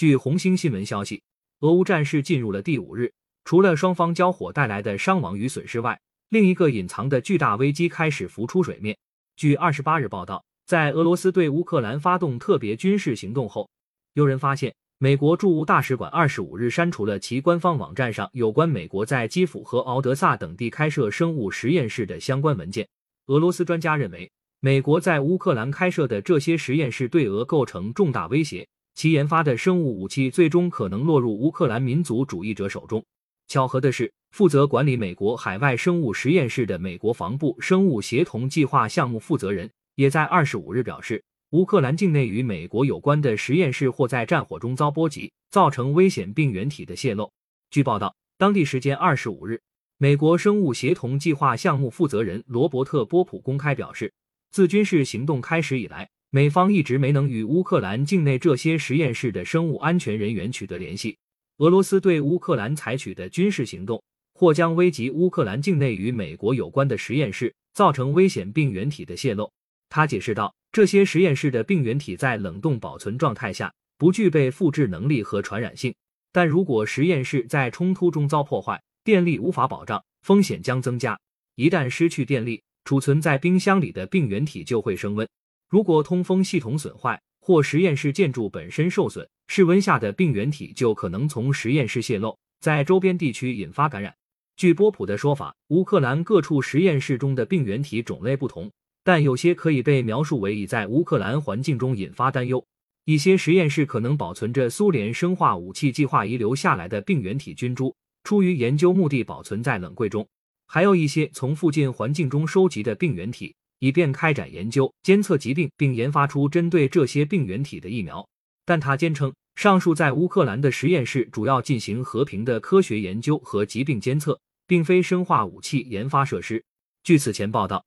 据红星新闻消息，俄乌战事进入了第五日，除了双方交火带来的伤亡与损失外，另一个隐藏的巨大危机开始浮出水面。据二十八日报道，在俄罗斯对乌克兰发动特别军事行动后，有人发现美国驻乌大使馆二十五日删除了其官方网站上有关美国在基辅和敖德萨等地开设生物实验室的相关文件。俄罗斯专家认为，美国在乌克兰开设的这些实验室对俄构成重大威胁。其研发的生物武器最终可能落入乌克兰民族主义者手中。巧合的是，负责管理美国海外生物实验室的美国防部生物协同计划项目负责人也在二十五日表示，乌克兰境内与美国有关的实验室或在战火中遭波及，造成危险病原体的泄露。据报道，当地时间二十五日，美国生物协同计划项目负责人罗伯特·波普公开表示，自军事行动开始以来。美方一直没能与乌克兰境内这些实验室的生物安全人员取得联系。俄罗斯对乌克兰采取的军事行动，或将危及乌克兰境内与美国有关的实验室，造成危险病原体的泄露。他解释道：“这些实验室的病原体在冷冻保存状态下不具备复制能力和传染性，但如果实验室在冲突中遭破坏，电力无法保障，风险将增加。一旦失去电力，储存在冰箱里的病原体就会升温。”如果通风系统损坏或实验室建筑本身受损，室温下的病原体就可能从实验室泄露，在周边地区引发感染。据波普的说法，乌克兰各处实验室中的病原体种类不同，但有些可以被描述为已在乌克兰环境中引发担忧。一些实验室可能保存着苏联生化武器计划遗留下来的病原体菌株，出于研究目的保存在冷柜中；还有一些从附近环境中收集的病原体。以便开展研究、监测疾病，并研发出针对这些病原体的疫苗。但他坚称，上述在乌克兰的实验室主要进行和平的科学研究和疾病监测，并非生化武器研发设施。据此前报道，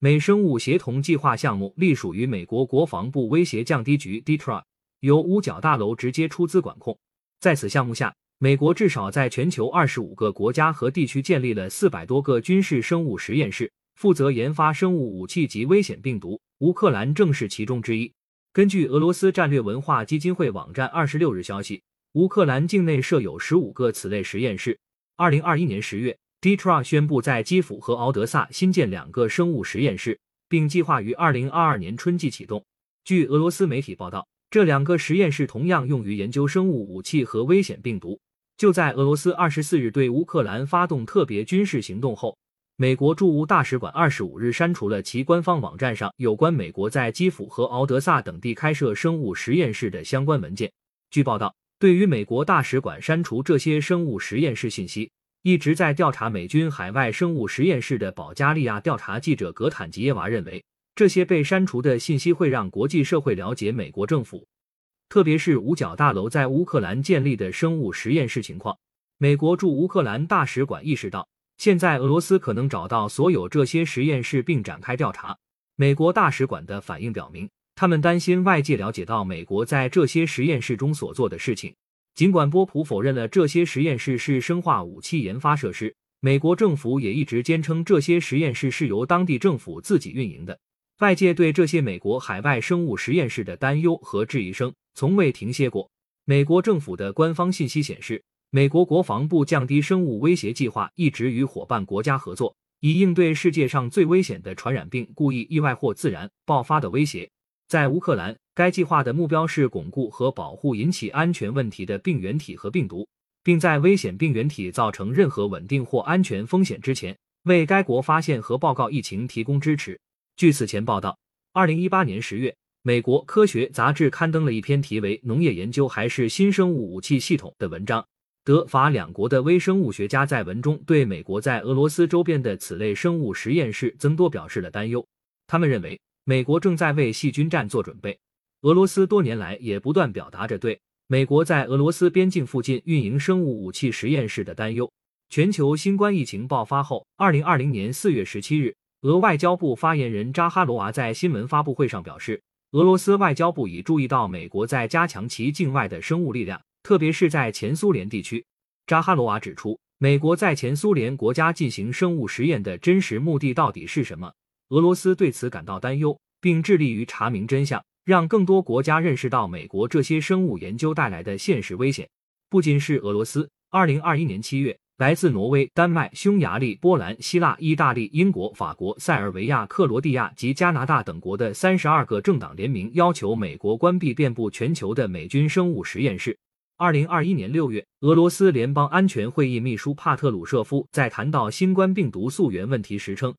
美生物协同计划项目隶属于美国国防部威胁降低局 （DTRA），由五角大楼直接出资管控。在此项目下，美国至少在全球二十五个国家和地区建立了四百多个军事生物实验室。负责研发生物武器及危险病毒，乌克兰正是其中之一。根据俄罗斯战略文化基金会网站二十六日消息，乌克兰境内设有十五个此类实验室。二零二一年十月，DTRA 宣布在基辅和敖德萨新建两个生物实验室，并计划于二零二二年春季启动。据俄罗斯媒体报道，这两个实验室同样用于研究生物武器和危险病毒。就在俄罗斯二十四日对乌克兰发动特别军事行动后。美国驻乌大使馆二十五日删除了其官方网站上有关美国在基辅和敖德萨等地开设生物实验室的相关文件。据报道，对于美国大使馆删除这些生物实验室信息，一直在调查美军海外生物实验室的保加利亚调查记者格坦吉耶娃认为，这些被删除的信息会让国际社会了解美国政府，特别是五角大楼在乌克兰建立的生物实验室情况。美国驻乌克兰大使馆意识到。现在俄罗斯可能找到所有这些实验室并展开调查。美国大使馆的反应表明，他们担心外界了解到美国在这些实验室中所做的事情。尽管波普否认了这些实验室是生化武器研发设施，美国政府也一直坚称这些实验室是由当地政府自己运营的。外界对这些美国海外生物实验室的担忧和质疑声从未停歇过。美国政府的官方信息显示。美国国防部降低生物威胁计划一直与伙伴国家合作，以应对世界上最危险的传染病——故意、意外或自然爆发的威胁。在乌克兰，该计划的目标是巩固和保护引起安全问题的病原体和病毒，并在危险病原体造成任何稳定或安全风险之前，为该国发现和报告疫情提供支持。据此前报道，二零一八年十月，美国科学杂志刊登了一篇题为《农业研究还是新生物武器系统》的文章。德法两国的微生物学家在文中对美国在俄罗斯周边的此类生物实验室增多表示了担忧。他们认为，美国正在为细菌战做准备。俄罗斯多年来也不断表达着对美国在俄罗斯边境附近运营生物武器实验室的担忧。全球新冠疫情爆发后，二零二零年四月十七日，俄外交部发言人扎哈罗娃在新闻发布会上表示，俄罗斯外交部已注意到美国在加强其境外的生物力量。特别是在前苏联地区，扎哈罗娃指出，美国在前苏联国家进行生物实验的真实目的到底是什么？俄罗斯对此感到担忧，并致力于查明真相。让更多国家认识到美国这些生物研究带来的现实危险。不仅是俄罗斯，二零二一年七月。来自挪威、丹麦、匈牙利、波兰、希腊、意大利、英国、法国、塞尔维亚、克罗地亚及加拿大等国的三十二个政党联名要求美国关闭遍布全球的美军生物实验室。二零二一年六月，俄罗斯联邦安全会议秘书帕特鲁舍夫在谈到新冠病毒溯源问题时称，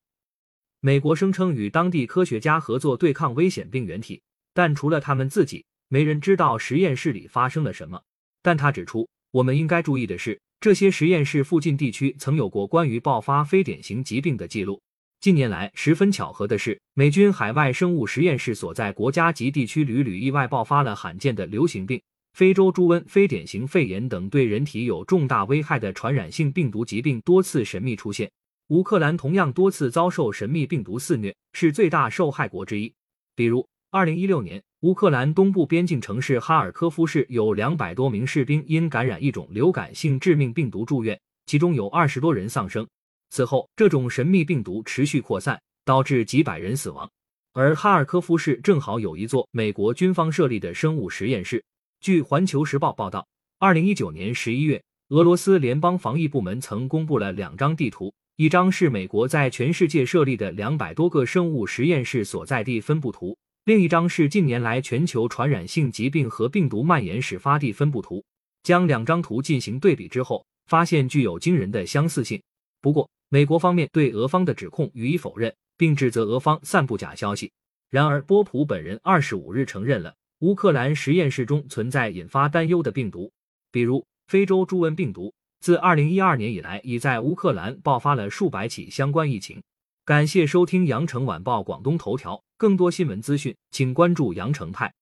美国声称与当地科学家合作对抗危险病原体，但除了他们自己，没人知道实验室里发生了什么。但他指出，我们应该注意的是。这些实验室附近地区曾有过关于爆发非典型疾病的记录。近年来，十分巧合的是，美军海外生物实验室所在国家及地区屡屡意外爆发了罕见的流行病、非洲猪瘟、非典型肺炎等对人体有重大危害的传染性病毒疾病多次神秘出现。乌克兰同样多次遭受神秘病毒肆虐，是最大受害国之一。比如，二零一六年。乌克兰东部边境城市哈尔科夫市有两百多名士兵因感染一种流感性致命病毒住院，其中有二十多人丧生。此后，这种神秘病毒持续扩散，导致几百人死亡。而哈尔科夫市正好有一座美国军方设立的生物实验室。据《环球时报》报道，二零一九年十一月，俄罗斯联邦防疫部门曾公布了两张地图，一张是美国在全世界设立的两百多个生物实验室所在地分布图。另一张是近年来全球传染性疾病和病毒蔓延始发地分布图。将两张图进行对比之后，发现具有惊人的相似性。不过，美国方面对俄方的指控予以否认，并指责俄方散布假消息。然而，波普本人二十五日承认了乌克兰实验室中存在引发担忧的病毒，比如非洲猪瘟病毒。自二零一二年以来，已在乌克兰爆发了数百起相关疫情。感谢收听羊城晚报广东头条，更多新闻资讯，请关注羊城派。